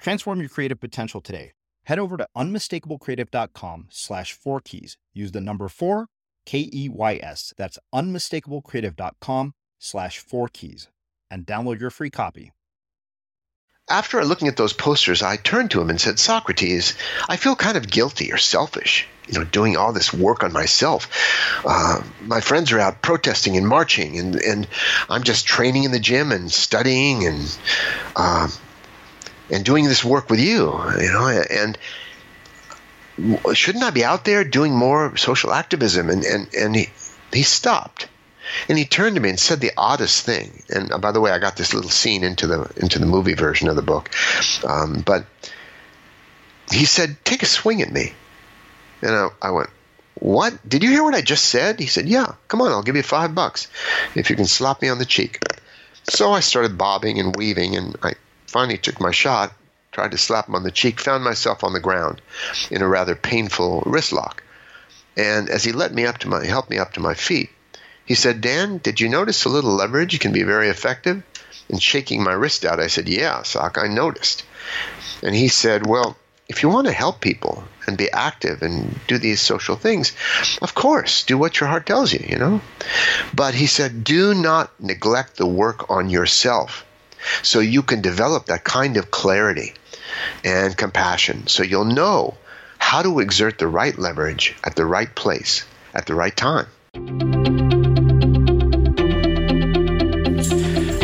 Transform your creative potential today. Head over to unmistakablecreative.com slash four keys. Use the number four, K E Y S. That's unmistakablecreative.com slash four keys and download your free copy. After looking at those posters, I turned to him and said, Socrates, I feel kind of guilty or selfish, you know, doing all this work on myself. Uh, my friends are out protesting and marching, and, and I'm just training in the gym and studying and uh, and doing this work with you, you know, and shouldn't I be out there doing more social activism? And, and, and he, he stopped and he turned to me and said the oddest thing. And uh, by the way, I got this little scene into the, into the movie version of the book. Um, but he said, take a swing at me. And I, I went, what? Did you hear what I just said? He said, yeah, come on, I'll give you five bucks if you can slap me on the cheek. So I started bobbing and weaving and I Finally took my shot, tried to slap him on the cheek, found myself on the ground in a rather painful wrist lock. And as he let me up to my helped me up to my feet, he said, Dan, did you notice a little leverage can be very effective? And shaking my wrist out, I said, Yeah, Soc, I noticed. And he said, Well, if you want to help people and be active and do these social things, of course, do what your heart tells you, you know? But he said, do not neglect the work on yourself so you can develop that kind of clarity and compassion. So you'll know how to exert the right leverage at the right place at the right time.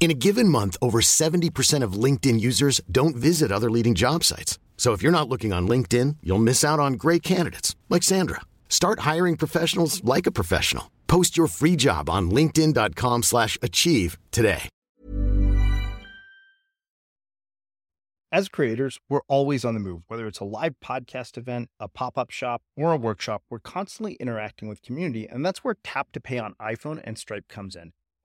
In a given month, over 70% of LinkedIn users don't visit other leading job sites. So if you're not looking on LinkedIn, you'll miss out on great candidates like Sandra. Start hiring professionals like a professional. Post your free job on linkedin.com/achieve today. As creators, we're always on the move. Whether it's a live podcast event, a pop-up shop, or a workshop, we're constantly interacting with community, and that's where Tap to Pay on iPhone and Stripe comes in.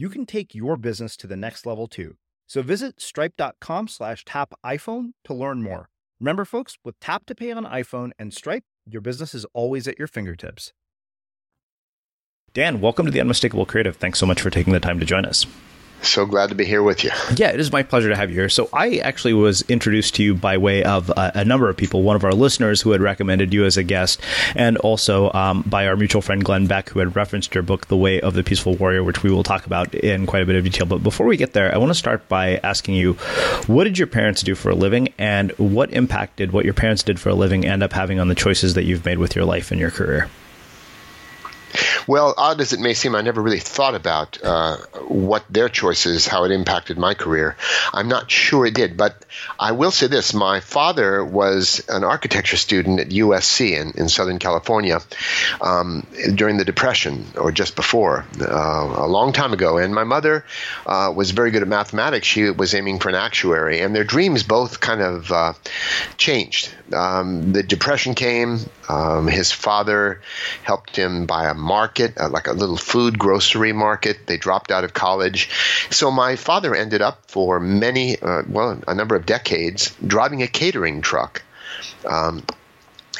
you can take your business to the next level too. So visit stripe.com slash tap iPhone to learn more. Remember, folks, with Tap to Pay on iPhone and Stripe, your business is always at your fingertips. Dan, welcome to the Unmistakable Creative. Thanks so much for taking the time to join us. So glad to be here with you. Yeah, it is my pleasure to have you here. So, I actually was introduced to you by way of a, a number of people. One of our listeners who had recommended you as a guest, and also um, by our mutual friend Glenn Beck, who had referenced your book, The Way of the Peaceful Warrior, which we will talk about in quite a bit of detail. But before we get there, I want to start by asking you what did your parents do for a living, and what impact did what your parents did for a living end up having on the choices that you've made with your life and your career? Well, odd as it may seem, I never really thought about uh, what their choices, how it impacted my career. I'm not sure it did, but I will say this: my father was an architecture student at USC in, in Southern California um, during the Depression, or just before, uh, a long time ago. And my mother uh, was very good at mathematics. She was aiming for an actuary, and their dreams both kind of uh, changed. Um, the Depression came. Um, his father helped him buy a market, uh, like a little food grocery market. They dropped out of college. So my father ended up for many, uh, well, a number of decades, driving a catering truck. Um,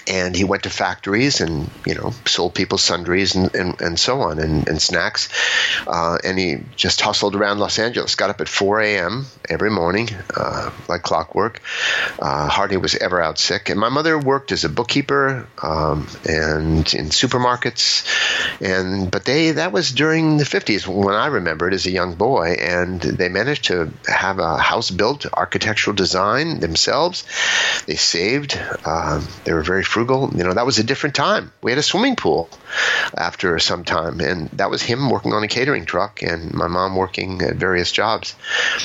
and he went to factories and you know sold people sundries and, and, and so on and, and snacks uh, and he just hustled around los angeles got up at 4 a.m every morning uh, like clockwork uh, hardly was ever out sick and my mother worked as a bookkeeper um, and in supermarkets and but they that was during the 50s when i remember it as a young boy and they managed to have a house built architectural design themselves they saved um, they were very frugal. You know, that was a different time. We had a swimming pool after some time, and that was him working on a catering truck and my mom working at various jobs.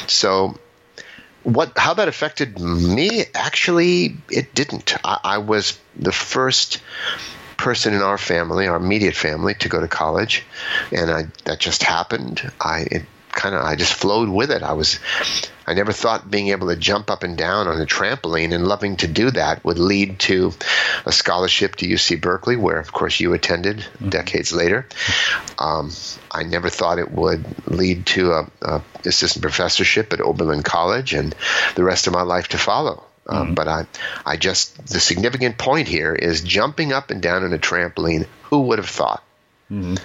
So, what how that affected me? Actually, it didn't. I, I was the first person in our family, our immediate family, to go to college, and I, that just happened. I kind of I just flowed with it. I was I never thought being able to jump up and down on a trampoline and loving to do that would lead to a scholarship to UC Berkeley, where of course you attended mm-hmm. decades later. Um, I never thought it would lead to a, a, assistant professorship at Oberlin College and the rest of my life to follow. Um, mm-hmm. But I, I just the significant point here is jumping up and down on a trampoline. Who would have thought? Mm-hmm.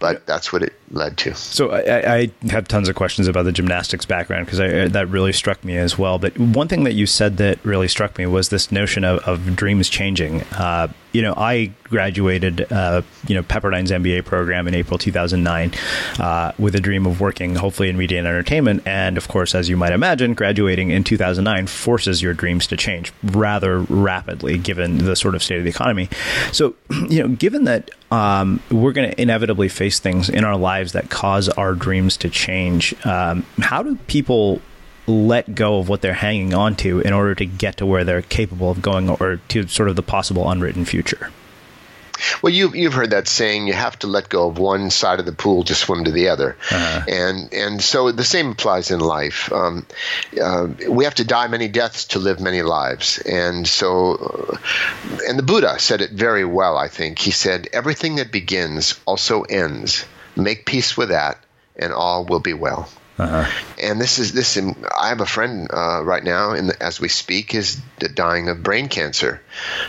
But that's what it led to. So I, I have tons of questions about the gymnastics background because that really struck me as well. But one thing that you said that really struck me was this notion of, of dreams changing. Uh, you know, I graduated, uh, you know, Pepperdine's MBA program in April 2009 uh, with a dream of working, hopefully, in media and entertainment. And of course, as you might imagine, graduating in 2009 forces your dreams to change rather rapidly, given the sort of state of the economy. So, you know, given that um, we're going to inevitably face things in our lives that cause our dreams to change, um, how do people let go of what they're hanging on to in order to get to where they're capable of going or to sort of the possible unwritten future? Well, you've you've heard that saying. You have to let go of one side of the pool to swim to the other, uh-huh. and and so the same applies in life. Um, uh, we have to die many deaths to live many lives, and so, uh, and the Buddha said it very well. I think he said, "Everything that begins also ends. Make peace with that, and all will be well." Uh-huh. And this is this. I have a friend uh, right now, the, as we speak, is dying of brain cancer.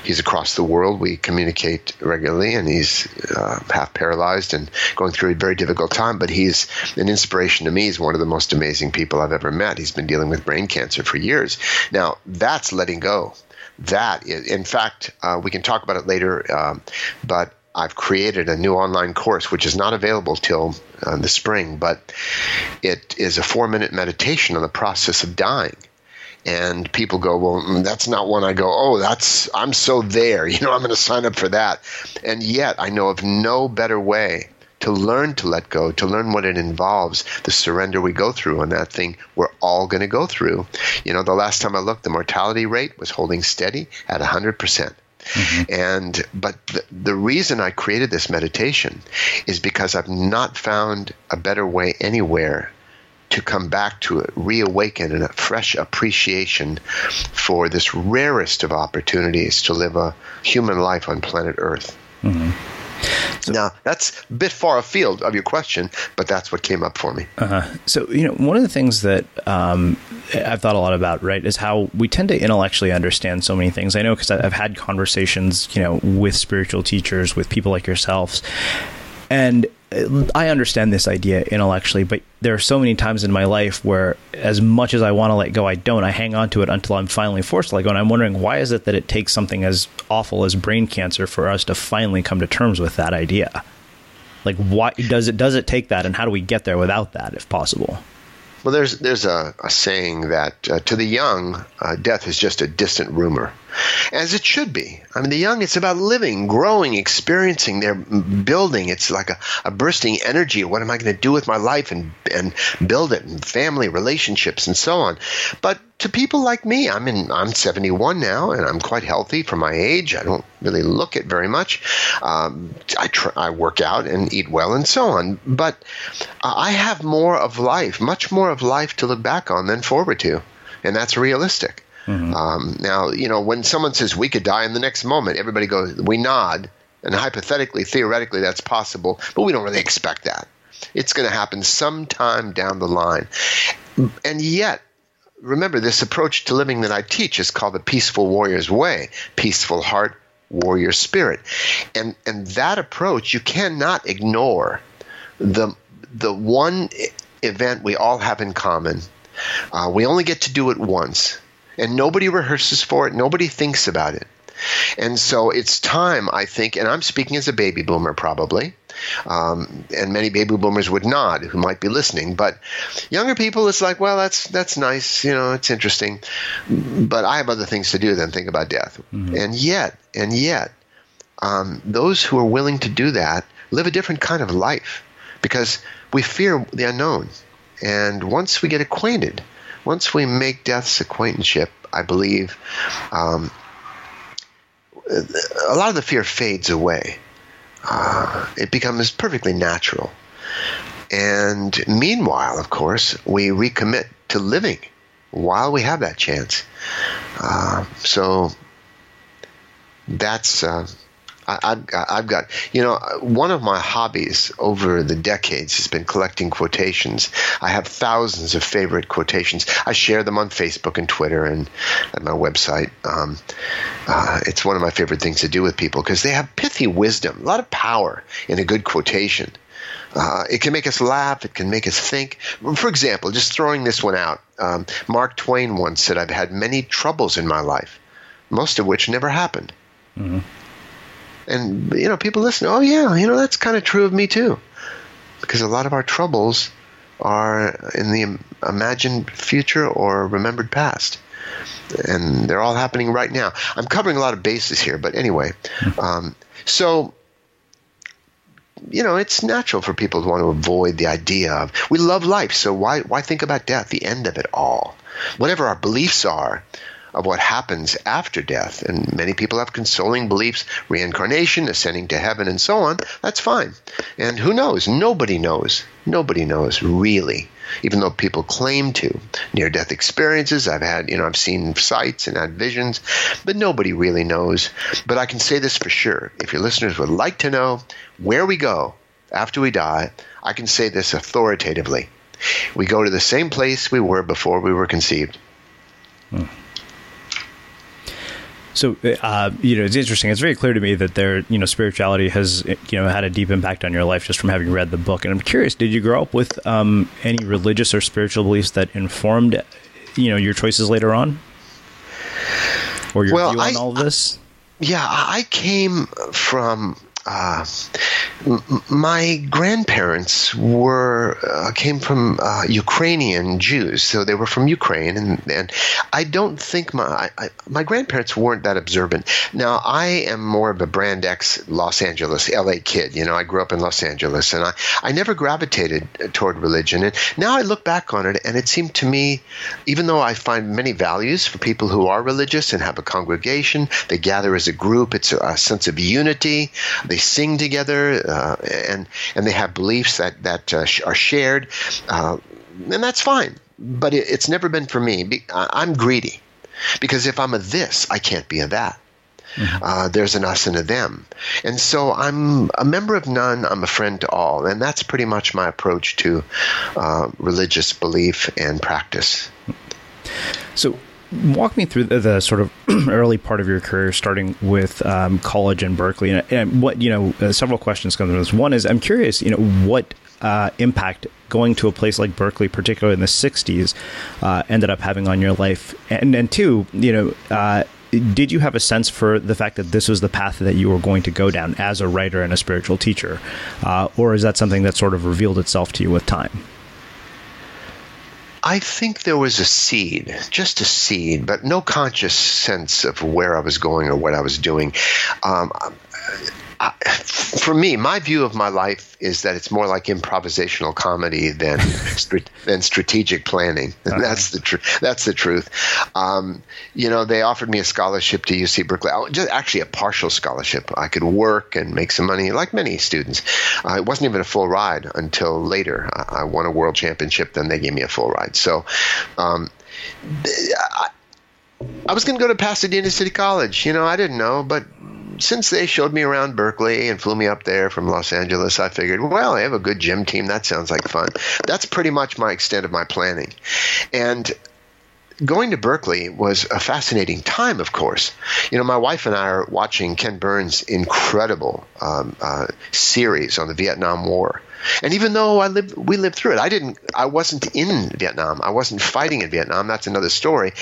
He's across the world. We communicate regularly, and he's uh, half paralyzed and going through a very difficult time. But he's an inspiration to me. He's one of the most amazing people I've ever met. He's been dealing with brain cancer for years. Now that's letting go. That, in fact, uh, we can talk about it later. Um, but I've created a new online course, which is not available till uh, the spring, but it is a four minute meditation on the process of dying. And people go, well, mm, that's not one I go, oh, that's, I'm so there, you know, I'm going to sign up for that. And yet I know of no better way to learn to let go, to learn what it involves, the surrender we go through on that thing we're all going to go through. You know, the last time I looked, the mortality rate was holding steady at 100%. Mm-hmm. And but the, the reason I created this meditation is because I've not found a better way anywhere to come back to it, reawaken a fresh appreciation for this rarest of opportunities to live a human life on planet Earth. Mm-hmm. So, now, that's a bit far afield of your question, but that's what came up for me. Uh-huh. So, you know, one of the things that um, I've thought a lot about, right, is how we tend to intellectually understand so many things. I know because I've had conversations, you know, with spiritual teachers, with people like yourselves, and I understand this idea intellectually, but there are so many times in my life where, as much as I want to let go, I don't. I hang on to it until I'm finally forced to let go. And I'm wondering why is it that it takes something as awful as brain cancer for us to finally come to terms with that idea? Like, why does it does it take that, and how do we get there without that, if possible? Well, there's there's a, a saying that uh, to the young, uh, death is just a distant rumor, as it should be. I mean, the young, it's about living, growing, experiencing. They're building. It's like a, a bursting energy. What am I going to do with my life and and build it, and family, relationships, and so on. But to people like me, I'm in. I'm 71 now, and I'm quite healthy for my age. I don't really look it very much. Um, I I work out and eat well, and so on. But I have more of life, much more of life to look back on than forward to, and that's realistic. Mm-hmm. Um, now, you know, when someone says we could die in the next moment, everybody goes, we nod, and hypothetically, theoretically, that's possible, but we don't really expect that. It's going to happen sometime down the line. And yet, remember, this approach to living that I teach is called the Peaceful Warrior's Way peaceful heart, warrior spirit. And, and that approach, you cannot ignore the, the one event we all have in common. Uh, we only get to do it once and nobody rehearses for it, nobody thinks about it. And so it's time, I think, and I'm speaking as a baby boomer probably, um, and many baby boomers would nod who might be listening. But younger people, it's like, well, that's that's nice, you know, it's interesting, but I have other things to do than think about death. Mm-hmm. And yet, and yet, um, those who are willing to do that live a different kind of life because we fear the unknown, and once we get acquainted once we make death's acquaintanceship, I believe um, a lot of the fear fades away. Uh, it becomes perfectly natural. And meanwhile, of course, we recommit to living while we have that chance. Uh, so that's uh, I, have I've got, you know, one of my hobbies over the decades has been collecting quotations. I have thousands of favorite quotations. I share them on Facebook and Twitter and at my website. Um, uh, it's one of my favorite things to do with people because they have pithy wisdom, a lot of power in a good quotation. Uh, it can make us laugh. It can make us think. For example, just throwing this one out, um, Mark Twain once said, I've had many troubles in my life, most of which never happened. Mm-hmm and you know people listen oh yeah you know that's kind of true of me too. Because a lot of our troubles are in the imagined future or remembered past. And they're all happening right now. I'm covering a lot of bases here but anyway um, so you know it's natural for people to want to avoid the idea of we love life so why why think about death the end of it all? Whatever our beliefs are of what happens after death. And many people have consoling beliefs, reincarnation, ascending to heaven, and so on. That's fine. And who knows? Nobody knows. Nobody knows, really. Even though people claim to. Near death experiences, I've had, you know, I've seen sights and had visions, but nobody really knows. But I can say this for sure. If your listeners would like to know where we go after we die, I can say this authoritatively. We go to the same place we were before we were conceived. Hmm. So, uh, you know, it's interesting. It's very clear to me that there, you know, spirituality has, you know, had a deep impact on your life just from having read the book. And I'm curious, did you grow up with um, any religious or spiritual beliefs that informed, you know, your choices later on, or your well, view on I, all of this? Yeah, I came from uh, my grandparents were uh, came from uh, Ukrainian Jews, so they were from Ukraine, and, and I don't think my I, my grandparents weren't that observant. Now I am more of a brand X Los Angeles, LA kid. You know, I grew up in Los Angeles, and I I never gravitated toward religion. And now I look back on it, and it seemed to me, even though I find many values for people who are religious and have a congregation, they gather as a group. It's a, a sense of unity. They sing together, uh, and and they have beliefs that that uh, are shared, uh, and that's fine. But it, it's never been for me. I'm greedy, because if I'm a this, I can't be a that. Mm-hmm. Uh, there's an us and a them. And so I'm a member of none, I'm a friend to all. And that's pretty much my approach to uh, religious belief and practice. So, walk me through the, the, sort of early part of your career, starting with um, college in Berkeley, and, and, what you know. Uh, several questions come from this. One is, I'm curious, you know, what uh, impact going to a place like Berkeley, particularly in the '60s, uh, ended up having on your life, and and two, you know. Uh, did you have a sense for the fact that this was the path that you were going to go down as a writer and a spiritual teacher, uh, or is that something that sort of revealed itself to you with time? I think there was a seed, just a seed, but no conscious sense of where I was going or what I was doing. Um, I, for me, my view of my life is that it's more like improvisational comedy than than strategic planning. That's the truth. That's the truth. Um, you know, they offered me a scholarship to UC Berkeley. Just actually a partial scholarship. I could work and make some money, like many students. Uh, it wasn't even a full ride until later. I, I, won a world championship. Then they gave me a full ride. So. Um, I, I was going to go to Pasadena City College. You know, I didn't know, but since they showed me around Berkeley and flew me up there from Los Angeles, I figured, well, I have a good gym team. That sounds like fun. That's pretty much my extent of my planning. And going to Berkeley was a fascinating time, of course. You know, my wife and I are watching Ken Burns' incredible um, uh, series on the Vietnam War. And even though I lived, we lived through it. I didn't. I wasn't in Vietnam. I wasn't fighting in Vietnam. That's another story.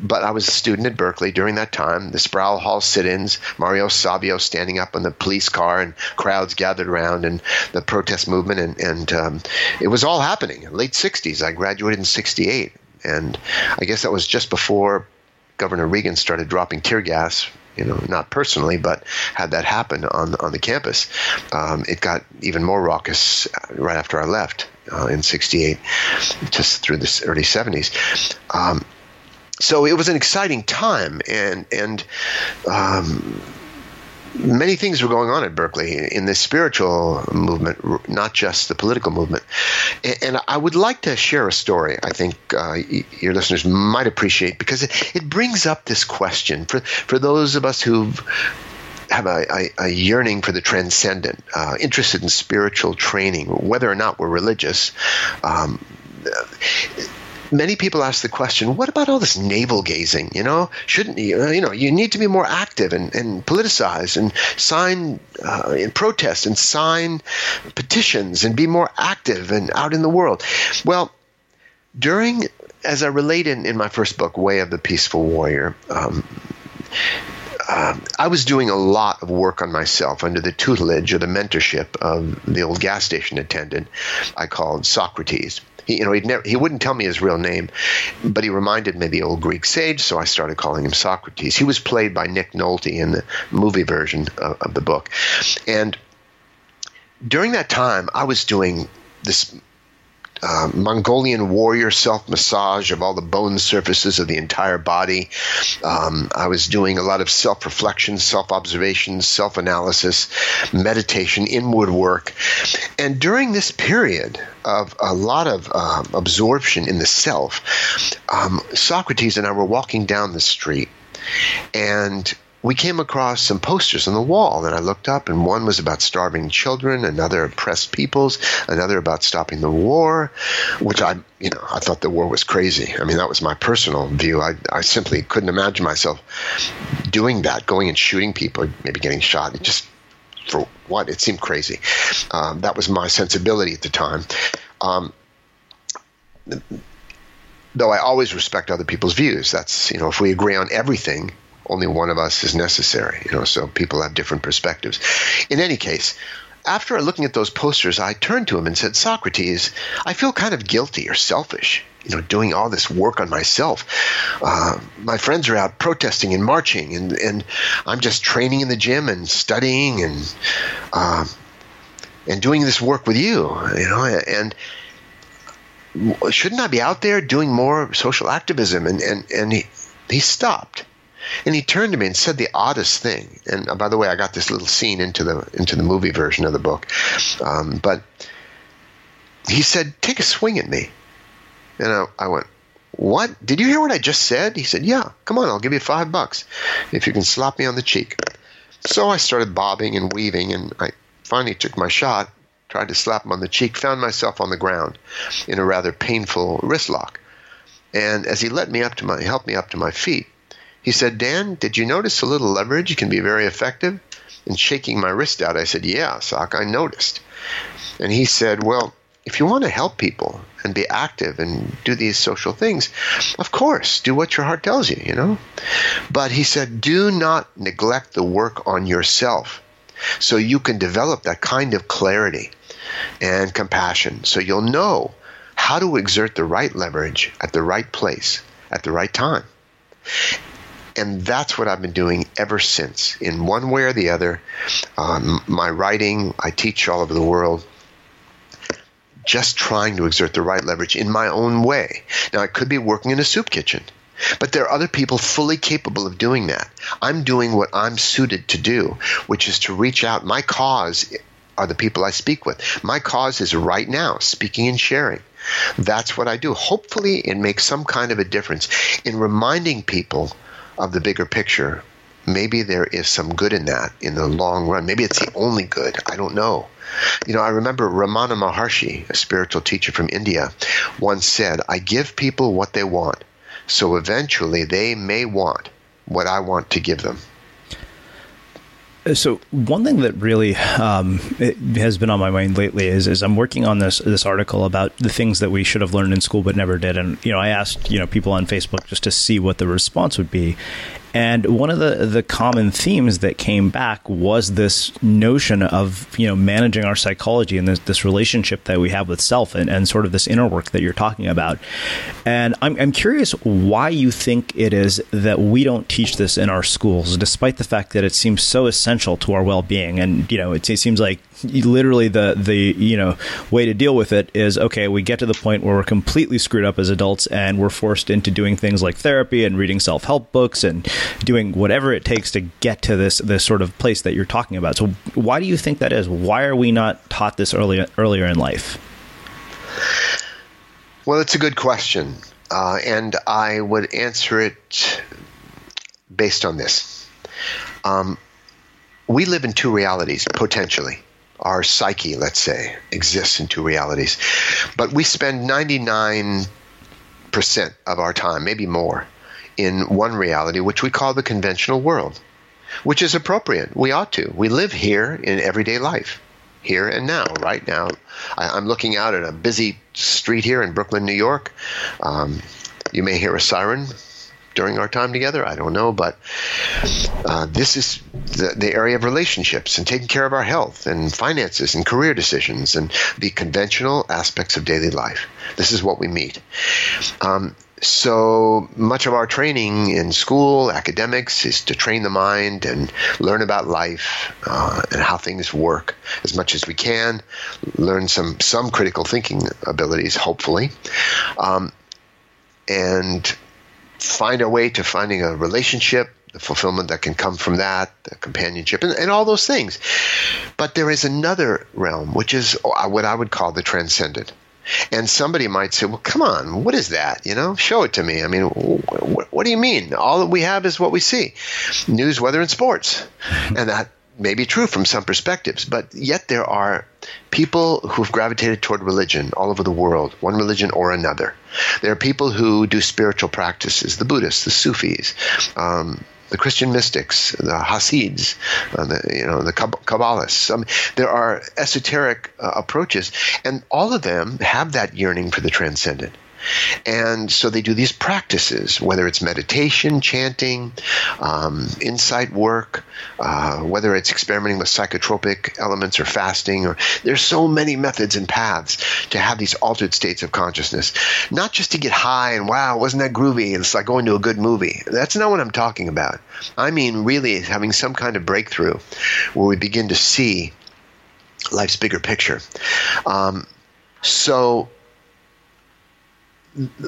But I was a student at Berkeley during that time. The Sproul Hall sit-ins, Mario Savio standing up in the police car, and crowds gathered around, and the protest movement, and and um, it was all happening. Late '60s. I graduated in '68, and I guess that was just before Governor Reagan started dropping tear gas you know, not personally, but had that happen on on the campus, um, it got even more raucous right after I left uh, in '68, just through the early '70s. Um, so it was an exciting time, and and um, many things were going on at Berkeley in the spiritual movement, not just the political movement. And, I would like to share a story I think uh, your listeners might appreciate because it, brings up this question for, for those of us who have a, a, a, yearning for the transcendent, uh, interested in spiritual training, whether or not we're religious. Um, many people ask the question, what about all this navel gazing? You know, shouldn't you, uh, you know, you need to be more active and, and politicize and sign uh, in protest and sign petitions and be more active and out in the world. Well, during, as I relate in, in my first book, Way of the Peaceful Warrior, um, um, I was doing a lot of work on myself under the tutelage or the mentorship of the old gas station attendant I called Socrates. He, you know, he'd never, he wouldn't tell me his real name, but he reminded me of the old Greek sage, so I started calling him Socrates. He was played by Nick Nolte in the movie version of, of the book. And during that time, I was doing this uh, Mongolian warrior self massage of all the bone surfaces of the entire body. Um, I was doing a lot of self reflection, self observation, self analysis, meditation, inward work. And during this period of a lot of uh, absorption in the self, um, Socrates and I were walking down the street. And we came across some posters on the wall, and I looked up, and one was about starving children, another oppressed peoples, another about stopping the war, which I, you know, I thought the war was crazy. I mean, that was my personal view. I, I simply couldn't imagine myself doing that, going and shooting people, maybe getting shot. It just for what? It seemed crazy. Um, that was my sensibility at the time. Um, though I always respect other people's views. That's you know, if we agree on everything, only one of us is necessary. You know, so people have different perspectives. In any case, after looking at those posters, I turned to him and said, Socrates, I feel kind of guilty or selfish, you know, doing all this work on myself. Uh, my friends are out protesting and marching, and, and I'm just training in the gym and studying and uh, and doing this work with you, you know, and shouldn't I be out there doing more social activism? And and and he, he stopped and he turned to me and said the oddest thing. And uh, by the way, I got this little scene into the into the movie version of the book. Um, but he said, "Take a swing at me," and I, I went, "What? Did you hear what I just said?" He said, "Yeah. Come on, I'll give you five bucks if you can slap me on the cheek." So I started bobbing and weaving, and I finally took my shot. Tried to slap him on the cheek, found myself on the ground in a rather painful wrist lock. And as he let me up to my, helped me up to my feet, he said, Dan, did you notice a little leverage can be very effective? And shaking my wrist out, I said, Yeah, Soc, I noticed. And he said, Well, if you want to help people and be active and do these social things, of course, do what your heart tells you, you know? But he said, do not neglect the work on yourself so you can develop that kind of clarity and compassion so you'll know how to exert the right leverage at the right place at the right time. And that's what I've been doing ever since, in one way or the other. Um, my writing, I teach all over the world. Just trying to exert the right leverage in my own way. Now, I could be working in a soup kitchen, but there are other people fully capable of doing that. I'm doing what I'm suited to do, which is to reach out. My cause are the people I speak with. My cause is right now, speaking and sharing. That's what I do. Hopefully, it makes some kind of a difference in reminding people of the bigger picture, maybe there is some good in that in the long run. Maybe it's the only good. I don't know. You know, I remember Ramana Maharshi, a spiritual teacher from India, once said, I give people what they want, so eventually they may want what I want to give them. So one thing that really um, has been on my mind lately is, is I'm working on this this article about the things that we should have learned in school but never did, and you know I asked you know people on Facebook just to see what the response would be, and one of the, the common themes that came back was this notion of you know managing our psychology and this, this relationship that we have with self and, and sort of this inner work that you're talking about. And I'm, I'm curious why you think it is that we don't teach this in our schools, despite the fact that it seems so essential to our well being. And you know, it, it seems like literally the the you know way to deal with it is okay we get to the point where we're completely screwed up as adults and we're forced into doing things like therapy and reading self-help books and doing whatever it takes to get to this this sort of place that you're talking about. So why do you think that is? Why are we not taught this earlier earlier in life? Well it's a good question uh, and i would answer it based on this. Um, we live in two realities potentially. Our psyche, let's say, exists in two realities. But we spend 99% of our time, maybe more, in one reality, which we call the conventional world, which is appropriate. We ought to. We live here in everyday life, here and now, right now. I, am looking out at a busy street here in Brooklyn, New York. Um, you may hear a siren during our time together. I don't know, but uh, this is the, the, area of relationships and taking care of our health and finances and career decisions and the conventional aspects of daily life. This is what we meet. Um, so much of our training in school, academics, is to train the mind and learn about life uh, and how things work as much as we can. Learn some some critical thinking abilities, hopefully, um, and find our way to finding a relationship the fulfillment that can come from that, the companionship, and, and, all those things. But there is another realm, which is what I would call the transcendent. And somebody might say, well, come on, what is that? You know, show it to me. I mean, what, what do you mean? All that we have is what we see news, weather, and sports. And that may be true from some perspectives, but yet there are people who've gravitated toward religion all over the world, one religion or another. There are people who do spiritual practices, the Buddhists, the Sufis, um, the Christian mystics, the Hasids, uh, the, you know, the Kabbalists. There are esoteric uh, approaches, and all of them have that yearning for the transcendent. And so they do these practices, whether it's meditation, chanting, um, insight work, uh, whether it's experimenting with psychotropic elements or fasting, or there's so many methods and paths to have these altered states of consciousness. Not just to get high and wow, wasn't that groovy? It's like going to a good movie. That's not what I'm talking about. I mean, really having some kind of breakthrough where we begin to see life's bigger picture. Um, so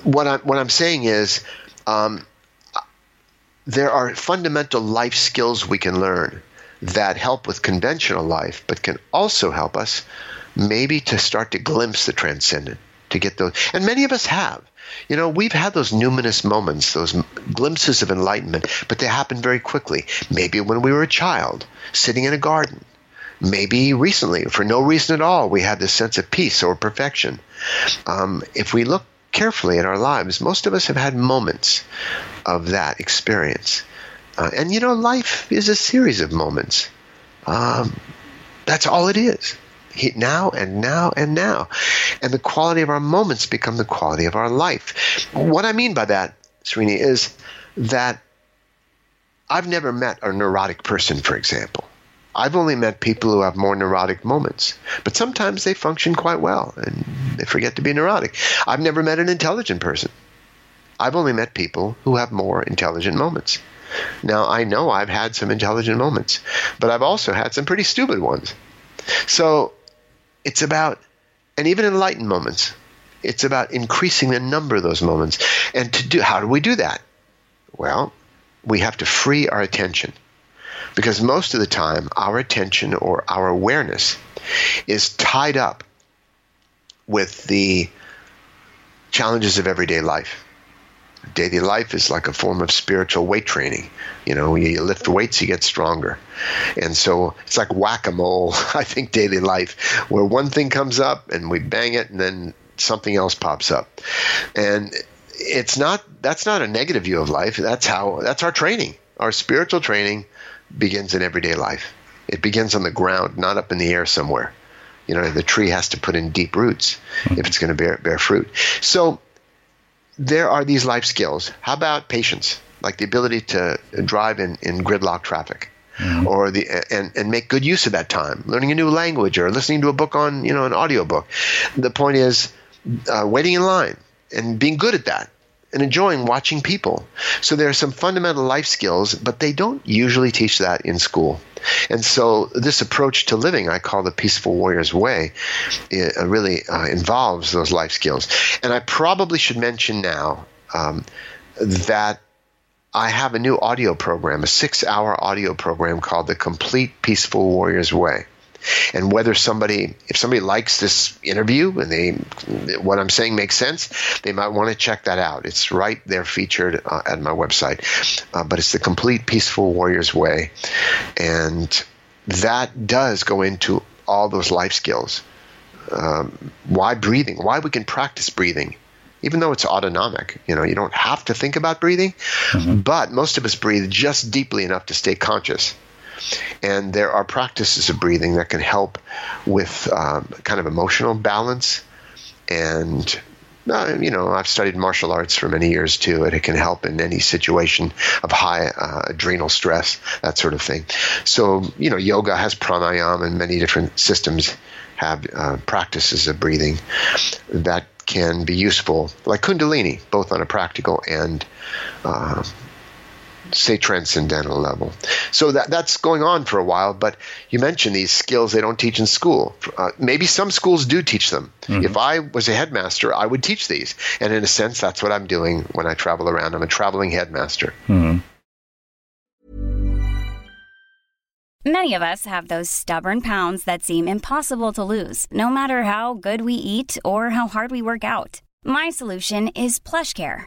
what I'm what I'm saying is, um, there are fundamental life skills we can learn that help with conventional life, but can also help us maybe to start to glimpse the transcendent, to get those. And many of us have. You know, we've had those numinous moments, those glimpses of enlightenment, but they happen very quickly. Maybe when we were a child, sitting in a garden. Maybe recently, for no reason at all, we had this sense of peace or perfection. Um, if we look carefully in our lives, most of us have had moments of that experience. Uh, and you know, life is a series of moments. Um, that's all it is. Now and now and now. And the quality of our moments become the quality of our life. What I mean by that, Srini, is that I've never met a neurotic person, for example. I've only met people who have more neurotic moments, but sometimes they function quite well and they forget to be neurotic. I've never met an intelligent person. I've only met people who have more intelligent moments. Now, I know I've had some intelligent moments, but I've also had some pretty stupid ones. So it's about, and even enlightened moments, it's about increasing the number of those moments. And to do, how do we do that? Well, we have to free our attention because most of the time, our attention or our awareness is tied up with the challenges of everyday life. Daily life is like a form of spiritual weight training. You know, you lift weights, you get stronger. And so it's like whack a mole, I think, daily life, where one thing comes up and we bang it and then something else pops up. And it's not, that's not a negative view of life. That's how, that's our training. Our spiritual training begins in everyday life. It begins on the ground, not up in the air somewhere. You know, the tree has to put in deep roots if it's going to bear, bear fruit. So there are these life skills. How about patience? Like the ability to drive in, in gridlock traffic. Mm-hmm. or the and, and make good use of that time learning a new language or listening to a book on you know an audio book the point is uh, waiting in line and being good at that and enjoying watching people. So there are some fundamental life skills, but they don't usually teach that in school. And so this approach to living, I call the peaceful warrior's way, it uh, really uh, involves those life skills. And I probably should mention now um, that I have a new audio program, a six hour audio program called The Complete Peaceful Warrior's Way and whether somebody if somebody likes this interview and they what I'm saying makes sense, they might want to check that out. It's right there featured uh, at my website. Uh, but it's the complete peaceful warrior's way, and that does go into all those life skills. Um, why breathing? Why we can practice breathing even though it's autonomic. You know, you don't have to think about breathing, mm-hmm. but most of us breathe just deeply enough to stay conscious. And there are practices of breathing that can help with um, kind of emotional balance. And, uh, you know, I've studied martial arts for many years too, and it can help in any situation of high uh, adrenal stress, that sort of thing. So, you know, yoga has pranayama and many different systems have uh, practices of breathing that can be useful, like Kundalini, both on a practical and uh, say transcendental level. So that that's going on for a while. But you mentioned these skills they don't teach in school. Uh, maybe some schools do teach them. Mm-hmm. If I was a headmaster, I would teach these. And in a sense, that's what I'm doing when I travel around. I'm a traveling headmaster. Mm-hmm. Many of us have those stubborn pounds that seem impossible to lose, no matter how good we eat or how hard we work out. My solution is PlushCare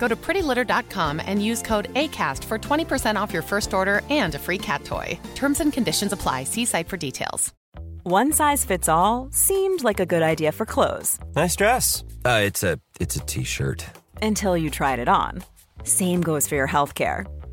Go to prettylitter.com and use code ACAST for 20% off your first order and a free cat toy. Terms and conditions apply. See site for details. One size fits all seemed like a good idea for clothes. Nice dress. Uh, it's a it's a t-shirt. Until you tried it on. Same goes for your health care.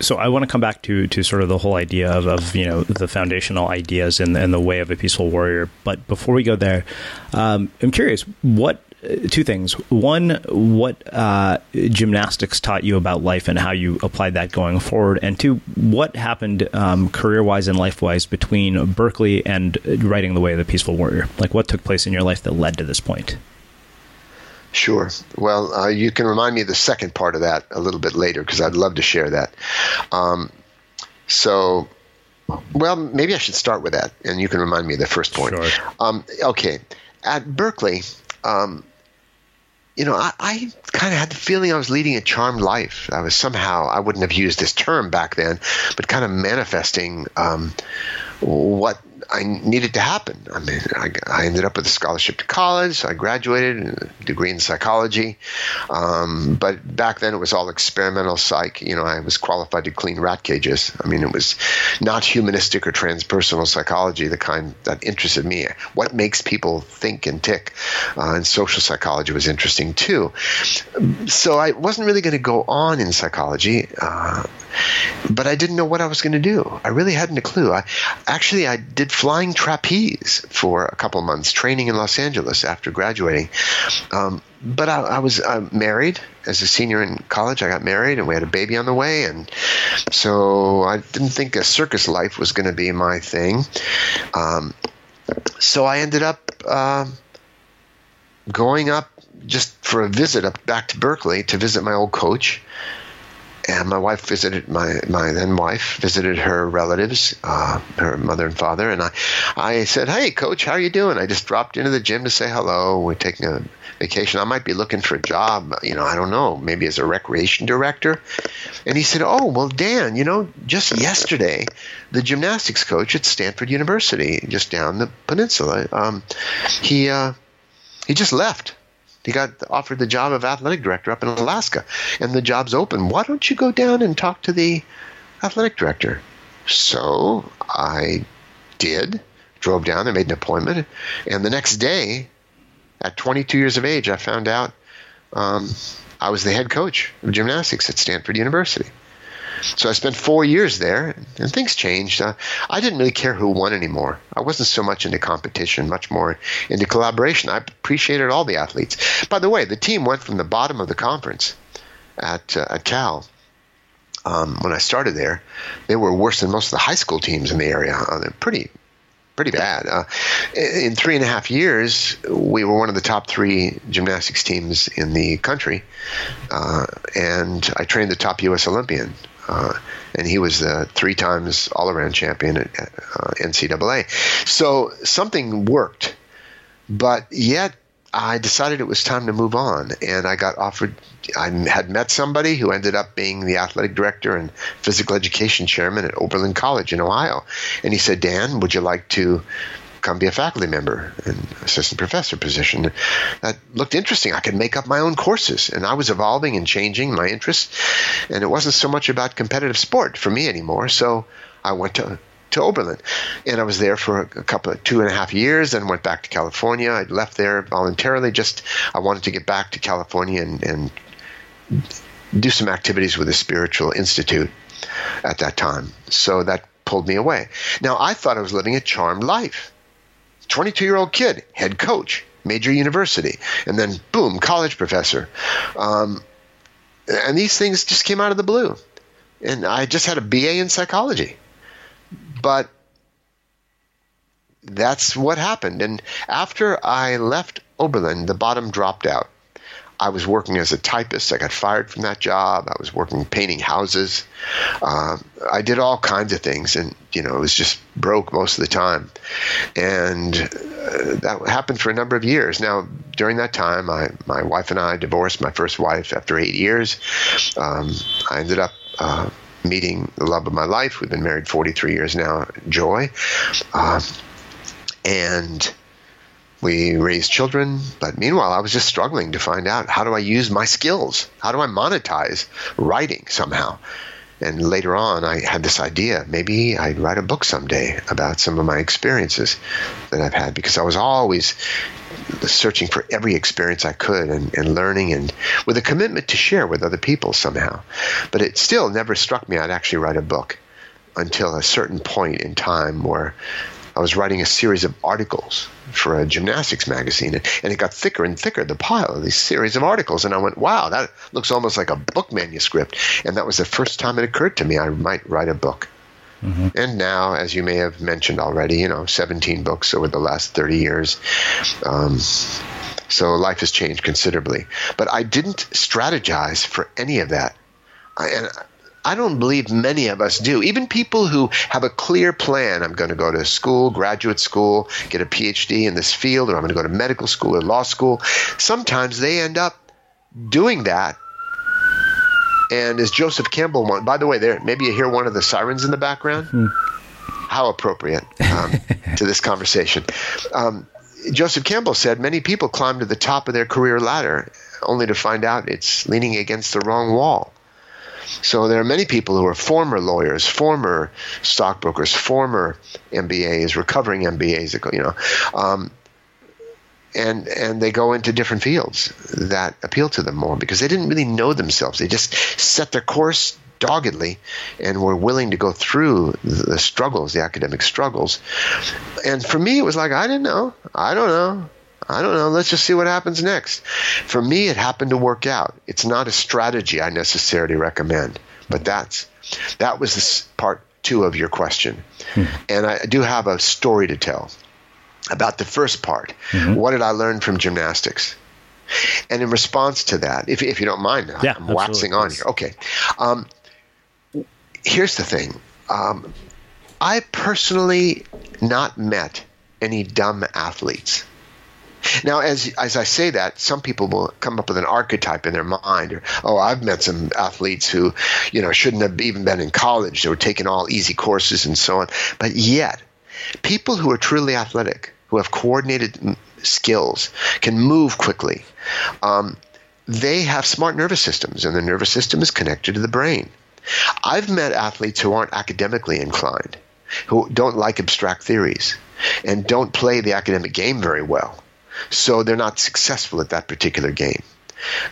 so I want to come back to to sort of the whole idea of, of you know the foundational ideas and, and the way of a peaceful warrior. But before we go there, um, I'm curious what two things. One, what uh, gymnastics taught you about life and how you applied that going forward, and two, what happened um, career wise and life wise between Berkeley and writing the way of the peaceful warrior. Like what took place in your life that led to this point. Sure. Well, uh, you can remind me of the second part of that a little bit later because I'd love to share that. Um, so, well, maybe I should start with that, and you can remind me of the first point. Sure. Um, okay. At Berkeley, um, you know, I, I kind of had the feeling I was leading a charmed life. I was somehow, I wouldn't have used this term back then, but kind of manifesting um, what I needed to happen. I mean, I, I, ended up with a scholarship to college. I graduated, a degree in psychology. Um, but back then it was all experimental psych. You know, I was qualified to clean rat cages. I mean, it was not humanistic or transpersonal psychology, the kind that interested me. What makes people think and tick? Uh, and social psychology was interesting too. So I wasn't really going to go on in psychology. Uh, but I didn't know what I was going to do. I really hadn't a clue. I actually I did flying trapeze for a couple months, training in Los Angeles after graduating. Um, but I, I was uh, married as a senior in college. I got married, and we had a baby on the way, and so I didn't think a circus life was going to be my thing. Um, so I ended up uh, going up just for a visit up back to Berkeley to visit my old coach and my wife visited my my then wife visited her relatives, uh, her mother and father, and I I said, "Hey, coach, how are you doing?" I just dropped into the gym to say hello. We're taking a vacation. I might be looking for a job. You know, I don't know, maybe as a recreation director. And he said, "Oh, well, Dan, you know, just yesterday, the gymnastics coach at Stanford University, just down the peninsula, um, he uh, he just left." He got offered the job of athletic director up in Alaska, and the job's open. Why don't you go down and talk to the athletic director? So I did, drove down and made an appointment. And the next day, at 22 years of age, I found out um, I was the head coach of gymnastics at Stanford University. So I spent four years there, and things changed. Uh, I didn't really care who won anymore. I wasn't so much into competition, much more into collaboration. I appreciated all the athletes. By the way, the team went from the bottom of the conference at uh, at Cal. Um, when I started there, they were worse than most of the high school teams in the area. Uh, they're pretty pretty bad. Uh, in three and a half years, we were one of the top three gymnastics teams in the country, uh, and I trained the top U.S. Olympian uh, and he was the three times all around champion at uh, NCAA. So something worked, but yet I decided it was time to move on, and I got offered. I had met somebody who ended up being the athletic director and physical education chairman at Oberlin College in Ohio, and he said, "Dan, would you like to come be a faculty member and assistant professor position. That looked interesting. I could make up my own courses, and I was evolving and changing my interests. And it wasn't so much about competitive sport for me anymore. So I went to to Oberlin, and I was there for a couple of two and a half years. Then went back to California. I left there voluntarily. Just I wanted to get back to California and, and do some activities with the Spiritual Institute at that time. So that pulled me away. Now I thought I was living a charmed life. 22 year old kid, head coach, major university, and then boom, college professor. Um, and these things just came out of the blue. And I just had a BA in psychology. But that's what happened. And after I left Oberlin, the bottom dropped out. I was working as a typist. I got fired from that job. I was working painting houses. Uh, I did all kinds of things, and you know, it was just broke most of the time. And uh, that happened for a number of years. Now, during that time, I, my wife and I divorced. My first wife after eight years. Um, I ended up. Uh, meeting the love of my life. We've been married 43 years now, Joy. Uh, and we raised children, but meanwhile, I was just struggling to find out how do I use my skills? How do I monetize writing somehow? And later on, I had this idea maybe I'd write a book someday about some of my experiences that I've had because I was always searching for every experience I could and, and learning and with a commitment to share with other people somehow. But it still never struck me I'd actually write a book until a certain point in time where I was writing a series of articles for a gymnastics magazine, and it got thicker and thicker, the pile of these series of articles. And I went, wow, that looks almost like a book manuscript. And that was the first time it occurred to me I might write a book. Mm-hmm. And now, as you may have mentioned already, you know, 17 books over the last 30 years. Um, so life has changed considerably. But I didn't strategize for any of that. I, and I don't believe many of us do. Even people who have a clear plan I'm going to go to school, graduate school, get a PhD in this field, or I'm going to go to medical school or law school, sometimes they end up doing that. And as Joseph Campbell, by the way, there maybe you hear one of the sirens in the background. Mm-hmm. how appropriate um, to this conversation. Um, Joseph Campbell said many people climb to the top of their career ladder only to find out it's leaning against the wrong wall. So there are many people who are former lawyers, former stockbrokers, former MBAs, recovering MBAs, you know, um, and and they go into different fields that appeal to them more because they didn't really know themselves. They just set their course doggedly and were willing to go through the struggles, the academic struggles. And for me, it was like I didn't know. I don't know. I don't know. Let's just see what happens next. For me, it happened to work out. It's not a strategy I necessarily recommend, but that's that was this part two of your question, hmm. and I do have a story to tell about the first part. Mm-hmm. What did I learn from gymnastics? And in response to that, if, if you don't mind, yeah, I'm waxing on here. Okay. Um, here's the thing um, I personally not met any dumb athletes. Now, as as I say that, some people will come up with an archetype in their mind, or oh, I've met some athletes who, you know, shouldn't have even been in college. They were taking all easy courses and so on. But yet, people who are truly athletic, who have coordinated skills, can move quickly. Um, they have smart nervous systems, and the nervous system is connected to the brain. I've met athletes who aren't academically inclined, who don't like abstract theories, and don't play the academic game very well. So they're not successful at that particular game.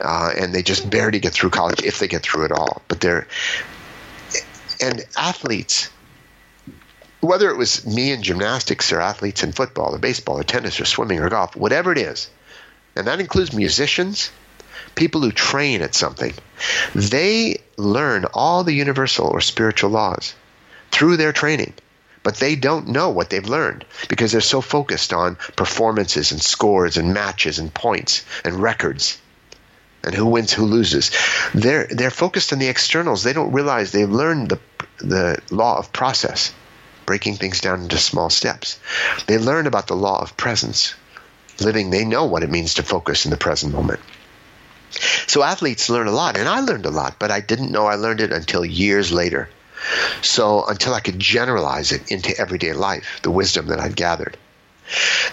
Uh, and they just barely get through college if they get through at all. But they're, and athletes, whether it was me in gymnastics or athletes in football or baseball or tennis or swimming or golf, whatever it is, and that includes musicians, people who train at something, they learn all the universal or spiritual laws through their training but they don't know what they've learned because they're so focused on performances and scores and matches and points and records and who wins, who loses. They're they're focused on the externals. They don't realize they've learned the the law of process, breaking things down into small steps. They learn about the law of presence, living. They know what it means to focus in the present moment. So athletes learn a lot, and I learned a lot, but I didn't know I learned it until years later. So until I could generalize it into everyday life, the wisdom that I'd gathered.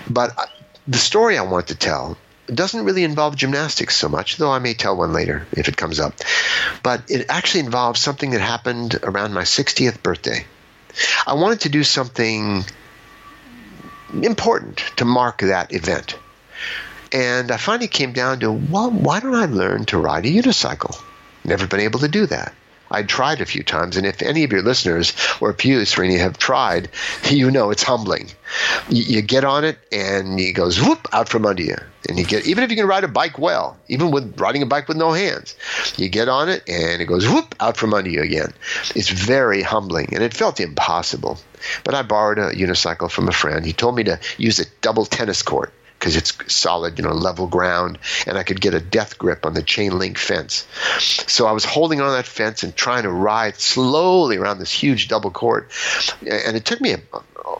But uh, the story I want to tell doesn't really involve gymnastics so much, though I may tell one later if it comes up. But it actually involves something that happened around my 60th birthday. I wanted to do something important to mark that event. And I finally came down to, well, why don't I learn to ride a unicycle? Never been able to do that. I tried a few times, and if any of your listeners or if you, Srini, have tried, you know it's humbling. You, you get on it, and it goes whoop out from under you, and you get even if you can ride a bike well, even with riding a bike with no hands, you get on it, and it goes whoop out from under you again. It's very humbling, and it felt impossible. But I borrowed a unicycle from a friend. He told me to use a double tennis court because it's solid, you know, level ground, and I could get a death grip on the chain link fence. So I was holding on that fence and trying to ride slowly around this huge double court, and it took me a,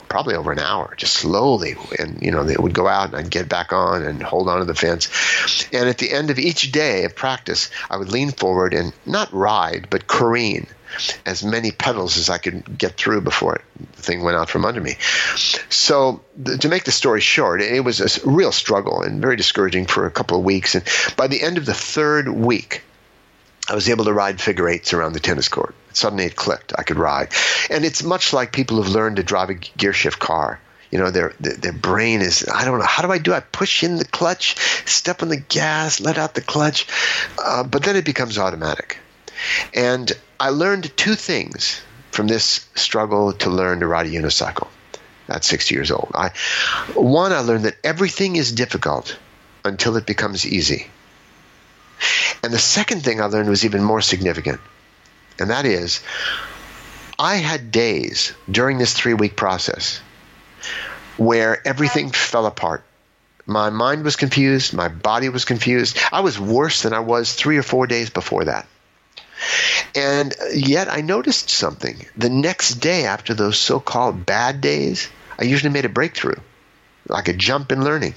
probably over an hour, just slowly. And you know, they would go out, and I'd get back on and hold on to the fence. And at the end of each day of practice, I would lean forward and not ride, but careen as many pedals as I could get through before it, the thing went out from under me. So, th- to make the story short, it was a real struggle and very discouraging for a couple of weeks. And by the end of the third week, I was able to ride figure eights around the tennis court. Suddenly it clicked. I could ride. And it's much like people who've learned to drive a gear shift car you know their their brain is i don't know how do i do i push in the clutch step on the gas let out the clutch uh, but then it becomes automatic and I learned two things from this struggle to learn to ride a unicycle at 60 years old. I, one, I learned that everything is difficult until it becomes easy. And the second thing I learned was even more significant, and that is I had days during this three week process where everything fell apart. My mind was confused, my body was confused. I was worse than I was three or four days before that. And yet I noticed something. The next day after those so called bad days, I usually made a breakthrough, like a jump in learning.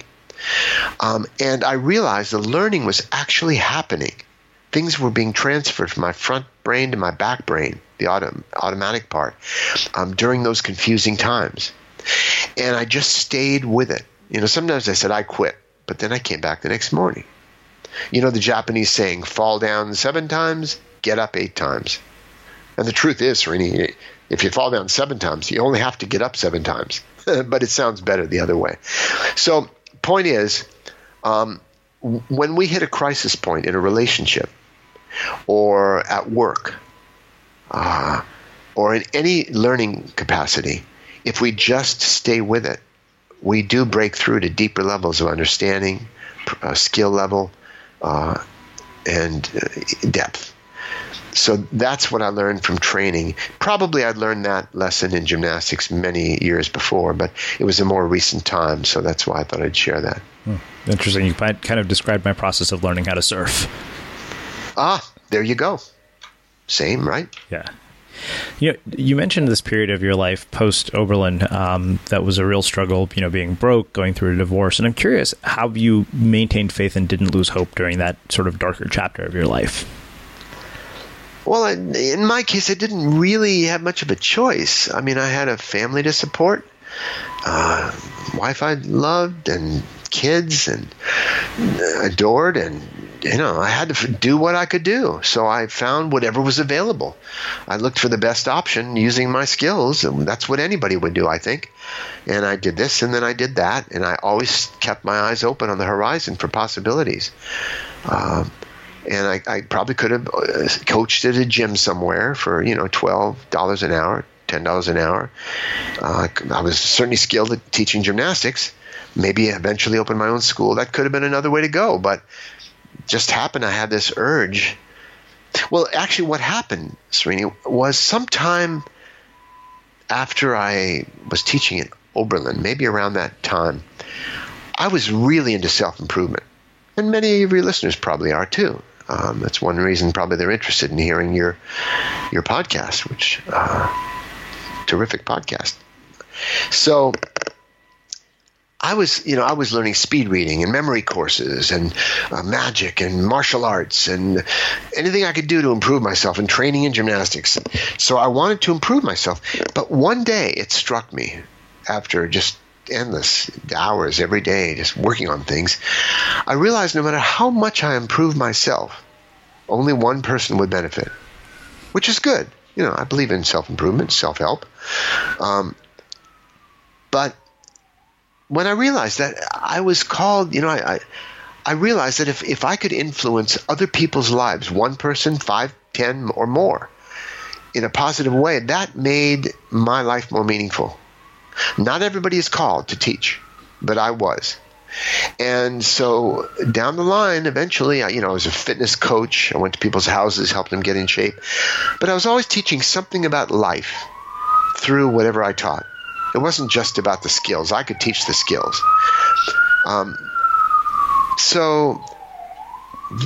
Um, and I realized the learning was actually happening. Things were being transferred from my front brain to my back brain. the auto, automatic part, um, during those confusing times. And I just stayed with it. You know, sometimes I said I quit, but then I came back the next morning. You know the Japanese saying, fall down seven times, get up eight times. And the truth is, Srini, if you fall down seven times, you only have to get up seven times. but it sounds better the other way. So, point is, um, when we hit a crisis point in a relationship or at work uh, or in any learning capacity, if we just stay with it, we do break through to deeper levels of understanding, uh, skill level, uh, and uh, depth. So that's what I learned from training. Probably I'd learned that lesson in gymnastics many years before, but it was a more recent time, so that's why I thought I'd share that. Hmm. Interesting. You kind of described my process of learning how to surf. Ah, there you go. Same, right? Yeah. You know, you mentioned this period of your life post Oberlin um, that was a real struggle. You know, being broke, going through a divorce, and I'm curious how you maintained faith and didn't lose hope during that sort of darker chapter of your life. Well, in my case, I didn't really have much of a choice. I mean, I had a family to support, uh, wife I loved, and kids, and adored, and you know, I had to do what I could do. So I found whatever was available. I looked for the best option using my skills, and that's what anybody would do, I think. And I did this, and then I did that, and I always kept my eyes open on the horizon for possibilities. Uh, and I, I probably could have uh, coached at a gym somewhere for you know twelve dollars an hour, ten dollars an hour. Uh, I was certainly skilled at teaching gymnastics. Maybe eventually open my own school. That could have been another way to go, but just happened I had this urge. Well, actually, what happened, Srini, was sometime after I was teaching at Oberlin, maybe around that time, I was really into self improvement. And many of your listeners probably are too. Um, that's one reason probably they're interested in hearing your your podcast, which uh, terrific podcast. So I was, you know, I was learning speed reading and memory courses and uh, magic and martial arts and anything I could do to improve myself and training in gymnastics. So I wanted to improve myself. But one day it struck me after just endless hours every day just working on things, I realized no matter how much I improve myself, only one person would benefit, which is good. You know, I believe in self improvement, self help. Um, but when I realized that I was called, you know, I, I, I realized that if, if I could influence other people's lives, one person, five, ten, or more, in a positive way, that made my life more meaningful. Not everybody is called to teach, but I was. And so down the line, eventually, I, you know, I was a fitness coach. I went to people's houses, helped them get in shape. But I was always teaching something about life through whatever I taught. It wasn't just about the skills. I could teach the skills. Um, so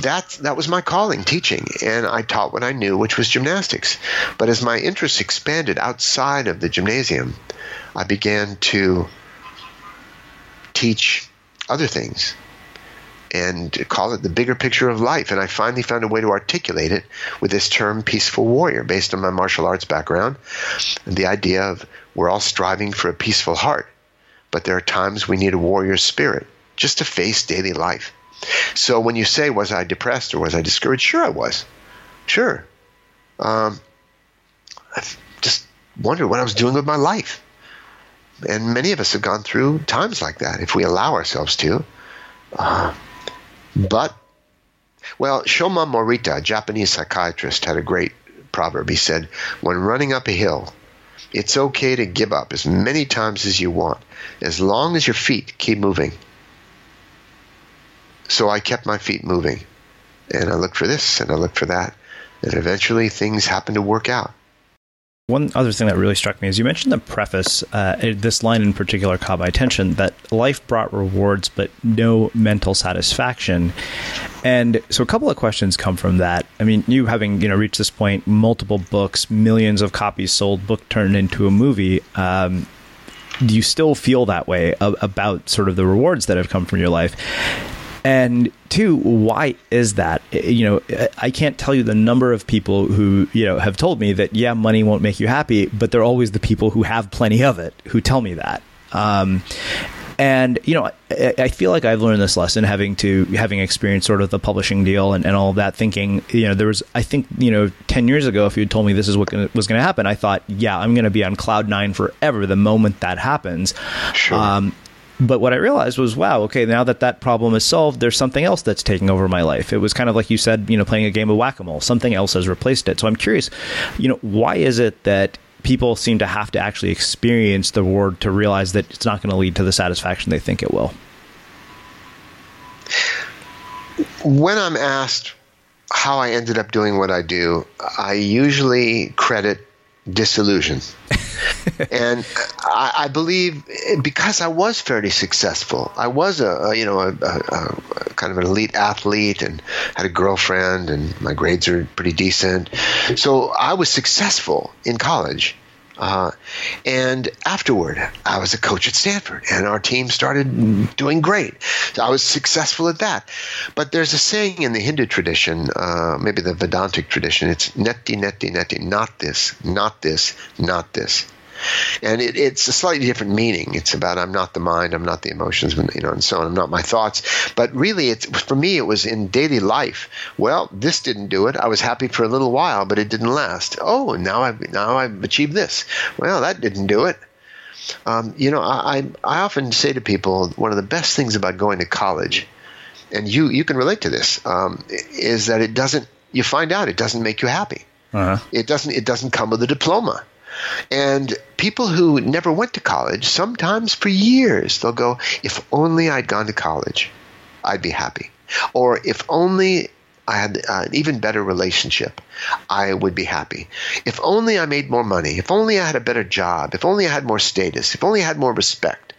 that that was my calling, teaching, and I taught what I knew, which was gymnastics. But as my interests expanded outside of the gymnasium, I began to teach other things and call it the bigger picture of life. And I finally found a way to articulate it with this term peaceful warrior based on my martial arts background and the idea of we're all striving for a peaceful heart, but there are times we need a warrior spirit just to face daily life. So when you say, was I depressed or was I discouraged? Sure, I was. Sure. Um, I just wondered what I was doing with my life. And many of us have gone through times like that if we allow ourselves to. Uh, but, well, Shoma Morita, a Japanese psychiatrist, had a great proverb. He said, When running up a hill, it's okay to give up as many times as you want, as long as your feet keep moving. So I kept my feet moving. And I looked for this and I looked for that. And eventually things happened to work out. One other thing that really struck me is you mentioned the preface. Uh, this line in particular caught my attention that life brought rewards, but no mental satisfaction. And so, a couple of questions come from that. I mean, you having you know reached this point, multiple books, millions of copies sold, book turned into a movie. Um, do you still feel that way about sort of the rewards that have come from your life? And two, why is that? You know, I can't tell you the number of people who, you know, have told me that, yeah, money won't make you happy, but they're always the people who have plenty of it who tell me that. Um, and you know, I, I, feel like I've learned this lesson having to having experienced sort of the publishing deal and, and all of that. Thinking, you know, there was I think you know ten years ago, if you had told me this is what gonna, was going to happen, I thought, yeah, I'm going to be on cloud nine forever the moment that happens. Sure. Um, but what I realized was, wow, okay, now that that problem is solved, there's something else that's taking over my life. It was kind of like you said, you know, playing a game of whack a mole. Something else has replaced it. So I'm curious, you know, why is it that people seem to have to actually experience the reward to realize that it's not going to lead to the satisfaction they think it will? When I'm asked how I ended up doing what I do, I usually credit disillusion. and I, I, believe because I was fairly successful, I was a, a you know a, a, a, kind of an elite athlete and had a girlfriend, and my grades are pretty decent. So I was successful in college. Uh, and afterward, I was a coach at Stanford, and our team started doing great. So I was successful at that. But there's a saying in the Hindu tradition, uh, maybe the Vedantic tradition, it's neti, neti, neti, not this, not this, not this and it, it's a slightly different meaning. It's about I'm not the mind, I'm not the emotions, you know, and so on. I'm not my thoughts. But really, it's for me, it was in daily life. Well, this didn't do it. I was happy for a little while, but it didn't last. Oh, now I've now I've achieved this. Well, that didn't do it. Um, you know, I, I often say to people one of the best things about going to college, and you you can relate to this, um, is that it doesn't. You find out it doesn't make you happy. Uh-huh. It doesn't. It doesn't come with a diploma. And people who never went to college, sometimes for years, they'll go, if only I'd gone to college, I'd be happy. Or if only I had uh, an even better relationship, I would be happy. If only I made more money, if only I had a better job, if only I had more status, if only I had more respect,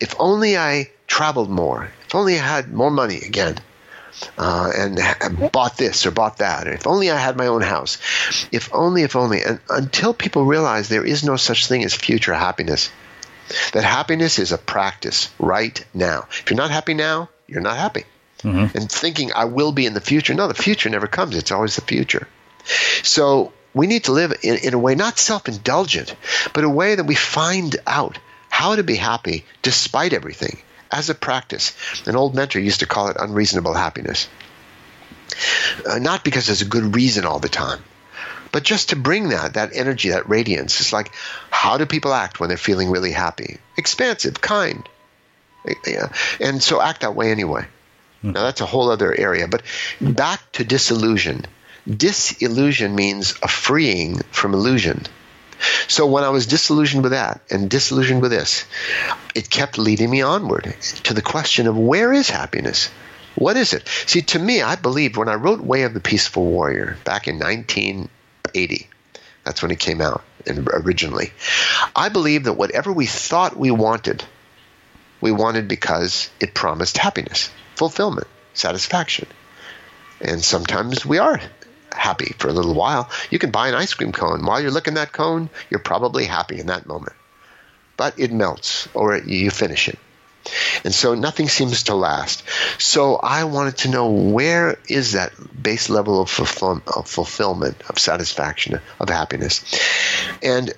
if only I traveled more, if only I had more money again, uh, and, and bought this or bought that. If only I had my own house. If only, if only. And until people realize there is no such thing as future happiness, that happiness is a practice right now. If you're not happy now, you're not happy. Mm-hmm. And thinking I will be in the future. No, the future never comes. It's always the future. So we need to live in, in a way not self indulgent, but a way that we find out how to be happy despite everything as a practice. An old mentor used to call it unreasonable happiness. Uh, not because there's a good reason all the time, but just to bring that, that energy, that radiance. It's like, how do people act when they're feeling really happy? Expansive, kind. Yeah. And so act that way anyway. Mm. Now, that's a whole other area. But back to disillusion. Disillusion means a freeing from illusion. So when I was disillusioned with that and disillusioned with this, it kept leading me onward to the question of where is happiness? What is it? See, to me, I believed when I wrote Way of the Peaceful Warrior back in 1980, that's when it came out originally, I believed that whatever we thought we wanted, we wanted because it promised happiness, fulfillment, satisfaction. And sometimes we are happy for a little while. You can buy an ice cream cone. While you're licking that cone, you're probably happy in that moment. But it melts or you finish it. And so nothing seems to last. So I wanted to know where is that base level of, fulfill- of fulfillment, of satisfaction, of happiness. And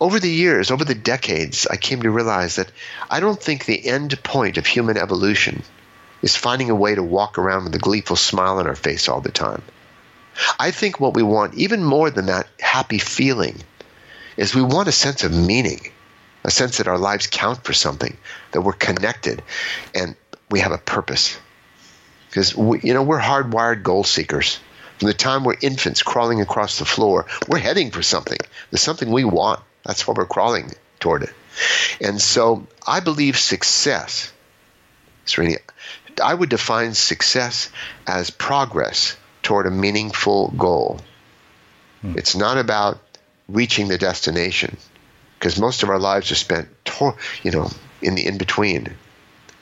over the years, over the decades, I came to realize that I don't think the end point of human evolution is finding a way to walk around with a gleeful smile on our face all the time. I think what we want, even more than that happy feeling, is we want a sense of meaning, a sense that our lives count for something, that we're connected, and we have a purpose. Because you know we're hardwired goal seekers. From the time we're infants crawling across the floor, we're heading for something. There's something we want. That's why we're crawling toward it. And so I believe success, Srini, I would define success as progress toward a meaningful goal. Hmm. It's not about reaching the destination because most of our lives are spent, you know, in the in between.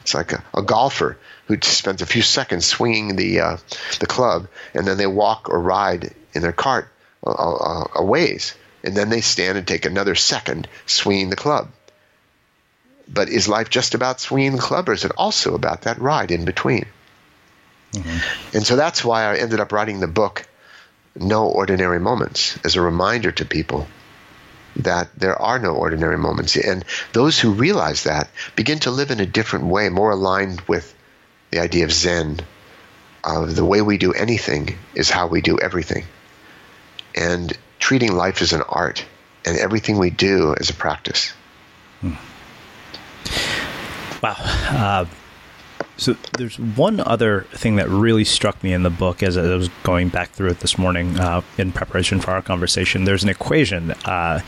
It's like a, a, golfer who spends a few seconds swinging the uh, the club, and then they walk or ride in their cart a, a, a ways, and then they stand and take another second swinging the club. But is life just about swinging the club, or is it also about that ride in between? Mm-hmm. And so that's why I ended up writing the book, No Ordinary Moments, as a reminder to people that there are no ordinary moments. And those who realize that begin to live in a different way, more aligned with the idea of Zen, of the way we do anything is how we do everything. And treating life as an art and everything we do as a practice. Hmm. Wow. Uh, so there's one other thing that really struck me in the book as I was going back through it this morning uh, in preparation for our conversation. There's an equation uh,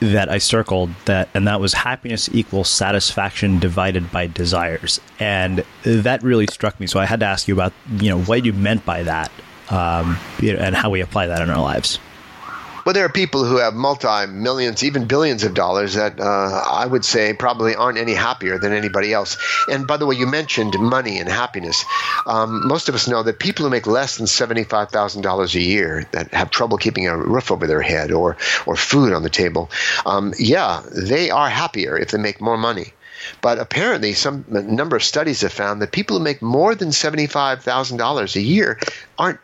that I circled that, and that was happiness equals satisfaction divided by desires, and that really struck me. So I had to ask you about you know what you meant by that, um, and how we apply that in our lives. Well, there are people who have multi millions, even billions of dollars that uh, I would say probably aren't any happier than anybody else. And by the way, you mentioned money and happiness. Um, most of us know that people who make less than $75,000 a year that have trouble keeping a roof over their head or, or food on the table, um, yeah, they are happier if they make more money. But apparently, some number of studies have found that people who make more than seventy-five thousand dollars a year aren't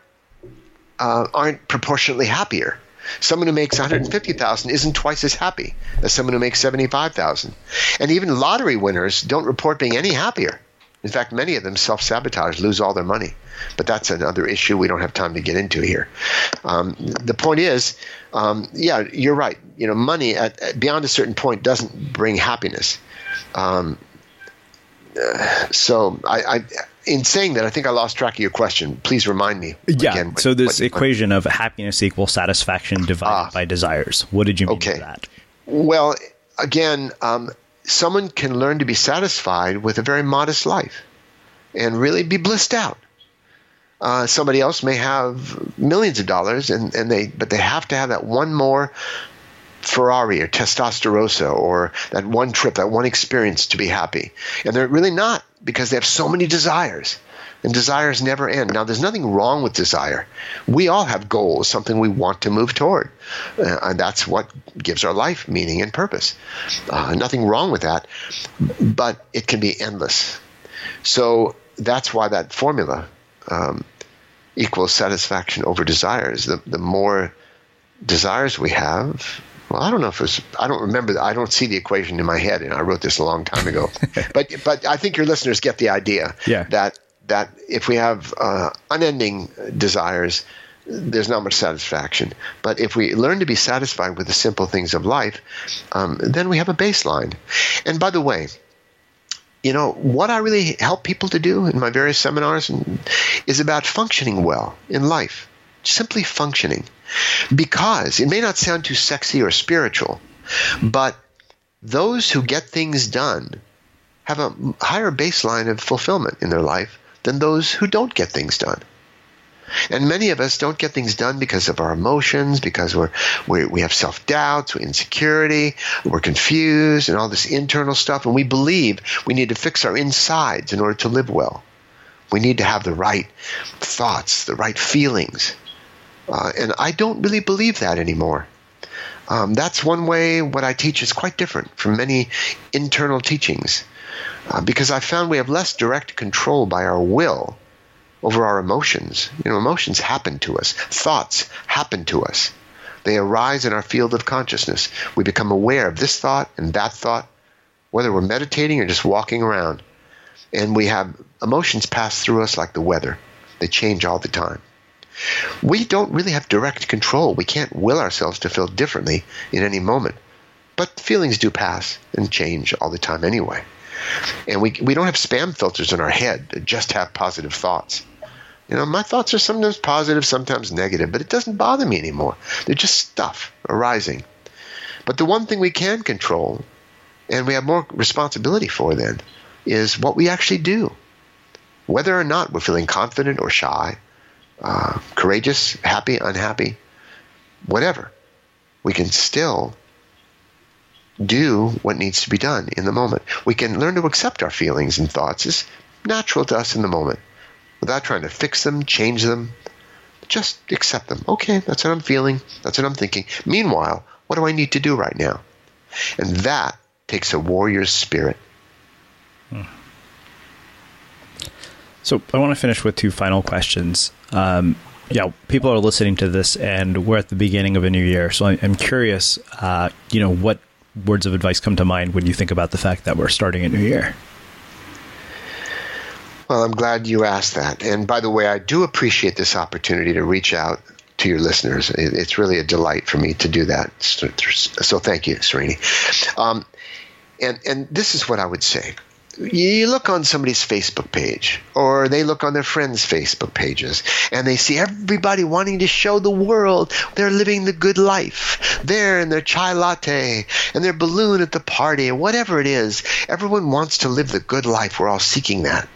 uh, aren't proportionately happier. Someone who makes 150,000 isn't twice as happy as someone who makes 75,000. And even lottery winners don't report being any happier. In fact, many of them self sabotage, lose all their money. But that's another issue we don't have time to get into here. Um, the point is, um, yeah, you're right. You know, money at, at, beyond a certain point doesn't bring happiness. Um, uh, so I, I, in saying that, I think I lost track of your question. Please remind me. Yeah. Again, so this what, equation of happiness equals satisfaction divided ah, by desires. What did you mean okay. by that? Well, again, um, someone can learn to be satisfied with a very modest life and really be blissed out. Uh, somebody else may have millions of dollars, and, and they but they have to have that one more Ferrari or Testastarossa or that one trip, that one experience to be happy. And they're really not because they have so many desires. And desires never end. Now, there's nothing wrong with desire. We all have goals, something we want to move toward. Uh, and that's what gives our life meaning and purpose. Uh, nothing wrong with that, but it can be endless. So that's why that formula um, equals satisfaction over desires. The, the more desires we have, well, I don't know if it's. I don't remember. I don't see the equation in my head, and I wrote this a long time ago. but but I think your listeners get the idea. Yeah. That that if we have uh, unending desires, there's not much satisfaction. But if we learn to be satisfied with the simple things of life, um, then we have a baseline. And by the way, you know what I really help people to do in my various seminars is about functioning well in life, simply functioning. Because it may not sound too sexy or spiritual, but those who get things done have a higher baseline of fulfillment in their life than those who don't get things done. And many of us don't get things done because of our emotions, because we're, we we have self doubts, insecurity, we're confused, and all this internal stuff. And we believe we need to fix our insides in order to live well. We need to have the right thoughts, the right feelings, uh, and I don't really believe that anymore. Um, that's one way what I teach is quite different from many internal teachings uh, because I found we have less direct control by our will over our emotions. You know, emotions happen to us, thoughts happen to us. They arise in our field of consciousness. We become aware of this thought and that thought, whether we're meditating or just walking around. And we have emotions pass through us like the weather, they change all the time we don't really have direct control. We can't will ourselves to feel differently in any moment. But feelings do pass and change all the time anyway. And we, we don't have spam filters in our head just have positive thoughts. You know, my thoughts are sometimes positive, sometimes negative, but it doesn't bother me anymore. They're just stuff arising. But the one thing we can control, and we have more responsibility for then, is what we actually do. Whether or not we're feeling confident or shy, uh, courageous, happy, unhappy, whatever, we can still do what needs to be done in the moment. We can learn to accept our feelings and thoughts as natural to us in the moment without trying to fix them, change them. Just accept them. Okay, that's what I'm feeling. That's what I'm thinking. Meanwhile, what do I need to do right now? And that takes a warrior's spirit. Hmm. So I want to finish with two final questions. Um, yeah, people are listening to this, and we're at the beginning of a new year. So I'm curious, uh, you know, what words of advice come to mind when you think about the fact that we're starting a new year? Well, I'm glad you asked that. And by the way, I do appreciate this opportunity to reach out to your listeners. It's really a delight for me to do that. So thank you, Srini. Um, and and this is what I would say you look on somebody's Facebook page or they look on their friends' Facebook pages and they see everybody wanting to show the world they're living the good life. They're in their chai latte and their balloon at the party, whatever it is. Everyone wants to live the good life. We're all seeking that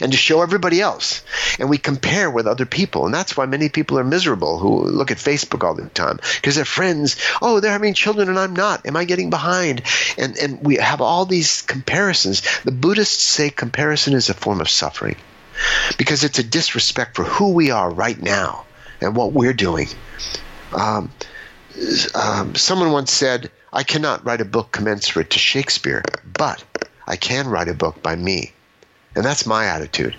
and to show everybody else. And we compare with other people. And that's why many people are miserable who look at Facebook all the time because their friends, oh, they're having children and I'm not. Am I getting behind? And, and we have all these comparisons. The Buddhists say comparison is a form of suffering because it's a disrespect for who we are right now and what we're doing. Um, um, someone once said, I cannot write a book commensurate to Shakespeare, but I can write a book by me. And that's my attitude.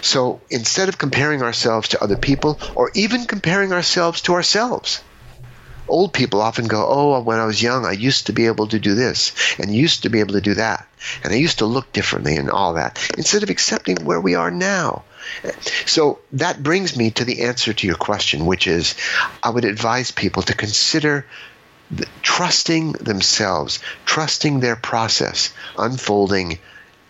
So instead of comparing ourselves to other people or even comparing ourselves to ourselves, old people often go, Oh, when I was young, I used to be able to do this and used to be able to do that. And I used to look differently and all that, instead of accepting where we are now. So that brings me to the answer to your question, which is I would advise people to consider trusting themselves, trusting their process unfolding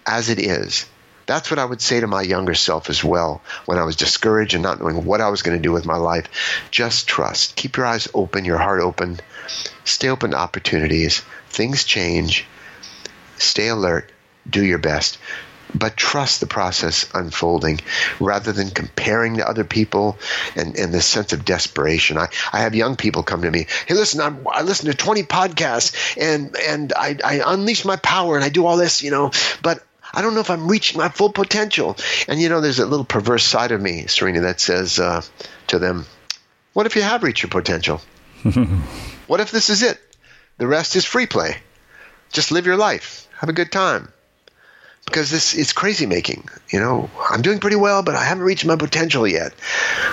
as it is that's what I would say to my younger self as well when I was discouraged and not knowing what I was going to do with my life. Just trust. Keep your eyes open, your heart open. Stay open to opportunities. Things change. Stay alert. Do your best. But trust the process unfolding rather than comparing to other people and, and this sense of desperation. I, I have young people come to me, hey, listen, I'm, I listen to 20 podcasts and, and I, I unleash my power and I do all this, you know, but I don't know if I'm reaching my full potential. And you know, there's a little perverse side of me, Serena, that says uh, to them, What if you have reached your potential? what if this is it? The rest is free play. Just live your life, have a good time. Because this is crazy making. You know, I'm doing pretty well, but I haven't reached my potential yet.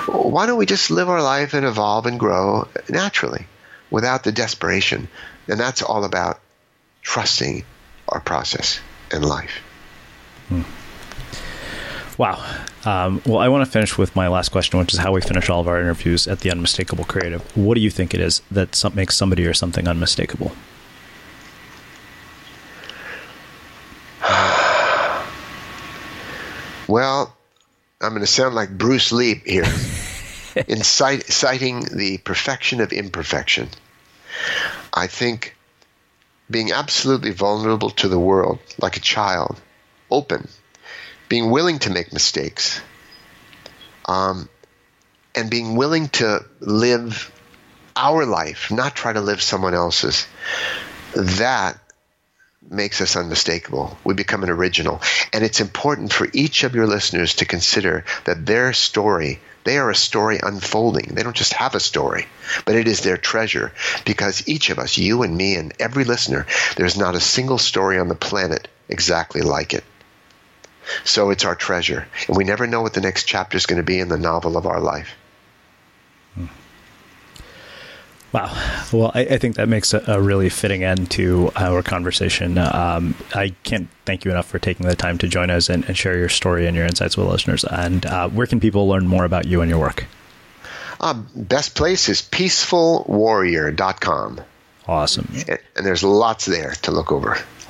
Why don't we just live our life and evolve and grow naturally without the desperation? And that's all about trusting our process in life. Hmm. Wow. Um, well, I want to finish with my last question, which is how we finish all of our interviews at the Unmistakable Creative. What do you think it is that some, makes somebody or something unmistakable? well, I'm going to sound like Bruce Lee here, in cite, citing the perfection of imperfection. I think being absolutely vulnerable to the world, like a child, open, being willing to make mistakes, um, and being willing to live our life, not try to live someone else's. That makes us unmistakable. We become an original. And it's important for each of your listeners to consider that their story, they are a story unfolding. They don't just have a story, but it is their treasure because each of us, you and me and every listener, there's not a single story on the planet exactly like it. So it's our treasure. And we never know what the next chapter is going to be in the novel of our life. Wow. Well, I, I think that makes a, a, really fitting end to our conversation. Um, I can't thank you enough for taking the time to join us and, and share your story and your insights with listeners. And uh, where can people learn more about you and your work? Um, best place is peacefulwarrior.com. Awesome. And, and there's lots there to look over.